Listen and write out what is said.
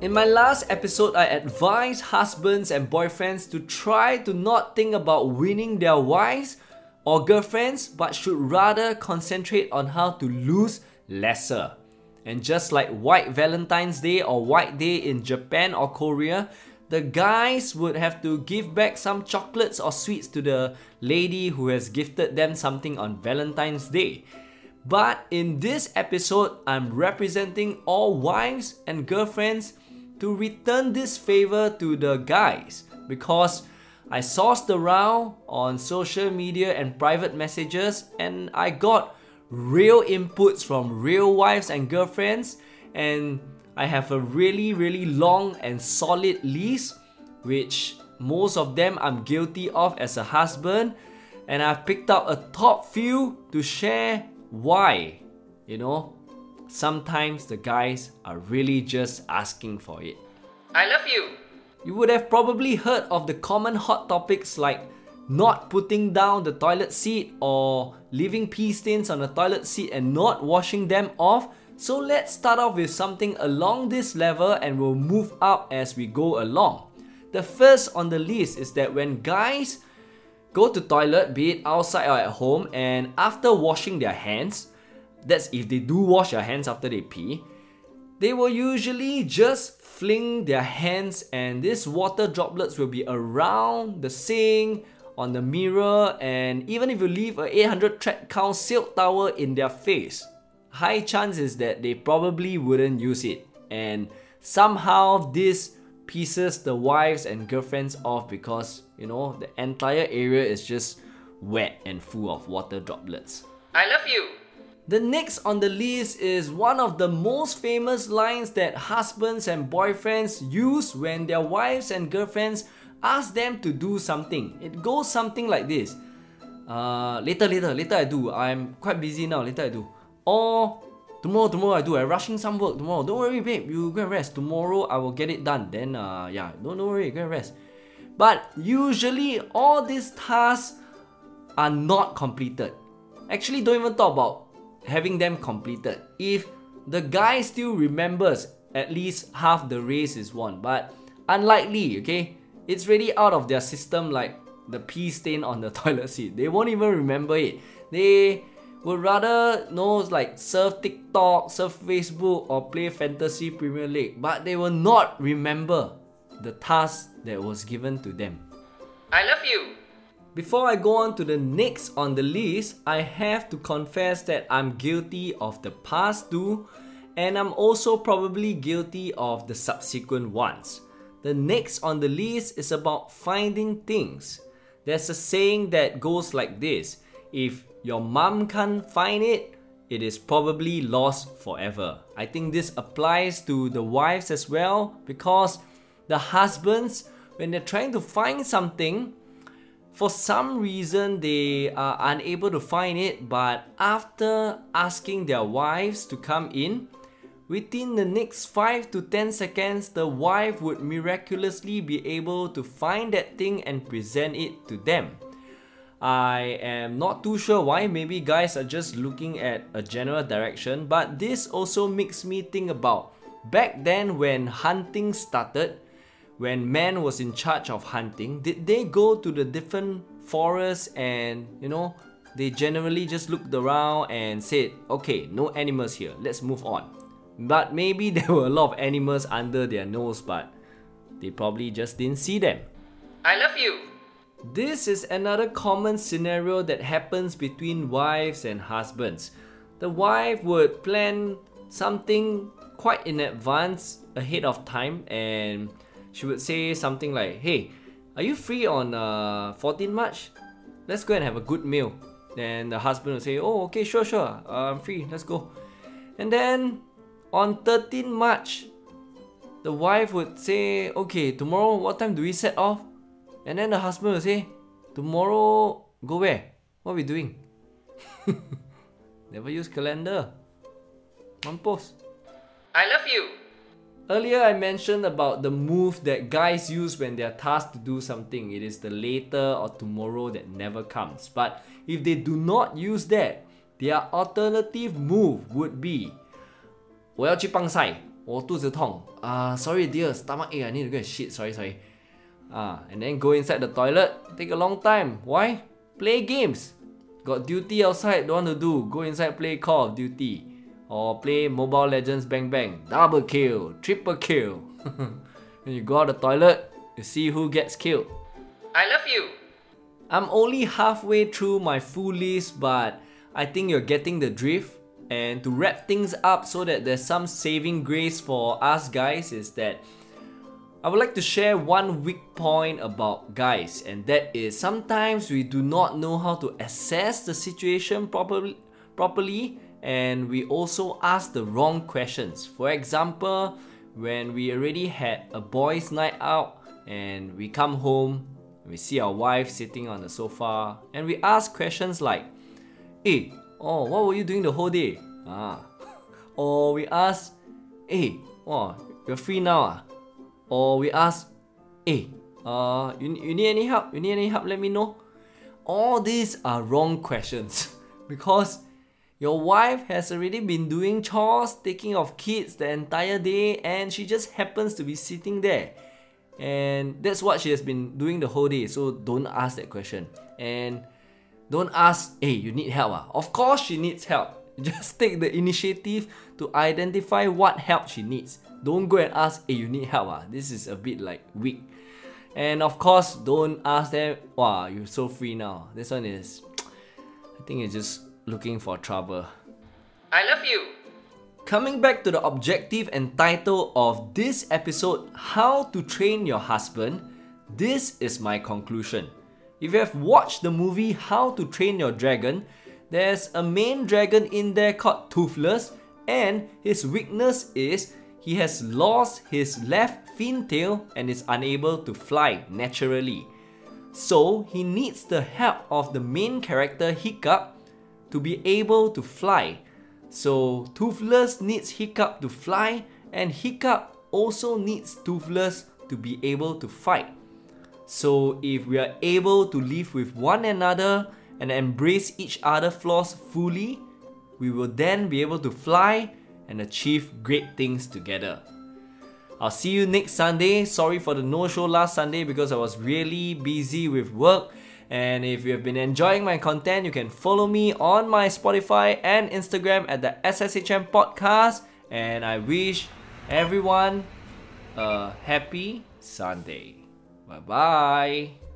In my last episode, I advised husbands and boyfriends to try to not think about winning their wives or girlfriends, but should rather concentrate on how to lose lesser. And just like White Valentine's Day or White Day in Japan or Korea, the guys would have to give back some chocolates or sweets to the lady who has gifted them something on Valentine's Day. But in this episode, I'm representing all wives and girlfriends to return this favor to the guys because I sourced around on social media and private messages and I got real inputs from real wives and girlfriends and I have a really really long and solid list which most of them I'm guilty of as a husband. And I've picked out a top few to share why you know sometimes the guys are really just asking for it. I love you. You would have probably heard of the common hot topics like not putting down the toilet seat or leaving pee stains on the toilet seat and not washing them off. So let's start off with something along this level and we'll move up as we go along. The first on the list is that when guys go to toilet, be it outside or at home, and after washing their hands, that's if they do wash their hands after they pee, they will usually just fling their hands and these water droplets will be around the sink, on the mirror, and even if you leave a 800 thread count silk towel in their face, high chances that they probably wouldn't use it. And somehow this pisses the wives and girlfriends off because, you know, the entire area is just wet and full of water droplets. I love you. The next on the list is one of the most famous lines that husbands and boyfriends use when their wives and girlfriends ask them to do something. It goes something like this. Uh, later, later, later I do. I'm quite busy now. Later I do. Or tomorrow, tomorrow I do. I'm rushing some work tomorrow. Don't worry, babe. You go and rest. Tomorrow I will get it done. Then, uh, yeah, don't, don't worry. Go and rest. But usually all these tasks are not completed. Actually, don't even talk about having them completed. If the guy still remembers at least half the race is won, but unlikely, okay? It's really out of their system like the pee stain on the toilet seat. They won't even remember it. They would rather know like surf TikTok, surf Facebook, or play Fantasy Premier League, but they will not remember the task that was given to them. I love you. Before I go on to the next on the list, I have to confess that I'm guilty of the past two and I'm also probably guilty of the subsequent ones. The next on the list is about finding things. There's a saying that goes like this If your mom can't find it, it is probably lost forever. I think this applies to the wives as well because the husbands, when they're trying to find something, for some reason, they are unable to find it, but after asking their wives to come in, within the next 5 to 10 seconds, the wife would miraculously be able to find that thing and present it to them. I am not too sure why, maybe guys are just looking at a general direction, but this also makes me think about back then when hunting started, when man was in charge of hunting, did they go to the different forests and you know they generally just looked around and said, okay, no animals here, let's move on. But maybe there were a lot of animals under their nose, but they probably just didn't see them. I love you. This is another common scenario that happens between wives and husbands. The wife would plan something quite in advance ahead of time and she would say something like, Hey, are you free on uh, 14 March? Let's go and have a good meal. Then the husband would say, Oh, okay, sure, sure, uh, I'm free, let's go. And then on 13 March, the wife would say, Okay, tomorrow, what time do we set off? And then the husband would say, Tomorrow, go where? What are we doing? Never use calendar. One post. I love you. Earlier, I mentioned about the move that guys use when they're tasked to do something. It is the later or tomorrow that never comes. But if they do not use that, their alternative move would be 我要去帮晒 我肚子痛. Uh, sorry dear, stomach ache, I need to go and shit, sorry, sorry. Uh, and then go inside the toilet, take a long time. Why? Play games. Got duty outside, don't want to do. Go inside, play Call of Duty. Or play Mobile Legends Bang Bang. Double kill, triple kill. when you go out the toilet, you see who gets killed. I love you. I'm only halfway through my full list, but I think you're getting the drift. And to wrap things up so that there's some saving grace for us guys is that I would like to share one weak point about guys and that is sometimes we do not know how to assess the situation properly properly and we also ask the wrong questions. For example, when we already had a boys night out and we come home, we see our wife sitting on the sofa and we ask questions like, "Hey, oh, what were you doing the whole day? Ah. Or we ask, hey, oh, you're free now ah? Or we ask, hey, uh, you, you need any help? You need any help? Let me know. All these are wrong questions because your wife has already been doing chores, taking of kids the entire day, and she just happens to be sitting there. And that's what she has been doing the whole day. So don't ask that question. And don't ask, hey, you need help. Ah? Of course, she needs help. Just take the initiative to identify what help she needs. Don't go and ask, hey, you need help. Ah? This is a bit like weak. And of course, don't ask them, wow, you're so free now. This one is, I think it's just looking for trouble. I love you. Coming back to the objective and title of this episode, How to Train Your Husband, this is my conclusion. If you have watched the movie How to Train Your Dragon, there's a main dragon in there called Toothless, and his weakness is he has lost his left fin tail and is unable to fly naturally. So he needs the help of the main character Hiccup to be able to fly. So Toothless needs Hiccup to fly and Hiccup also needs Toothless to be able to fight. So if we are able to live with one another and embrace each other's flaws fully, we will then be able to fly and achieve great things together. I'll see you next Sunday. Sorry for the no show last Sunday because I was really busy with work. And if you have been enjoying my content, you can follow me on my Spotify and Instagram at the SSHM Podcast. And I wish everyone a happy Sunday. Bye bye.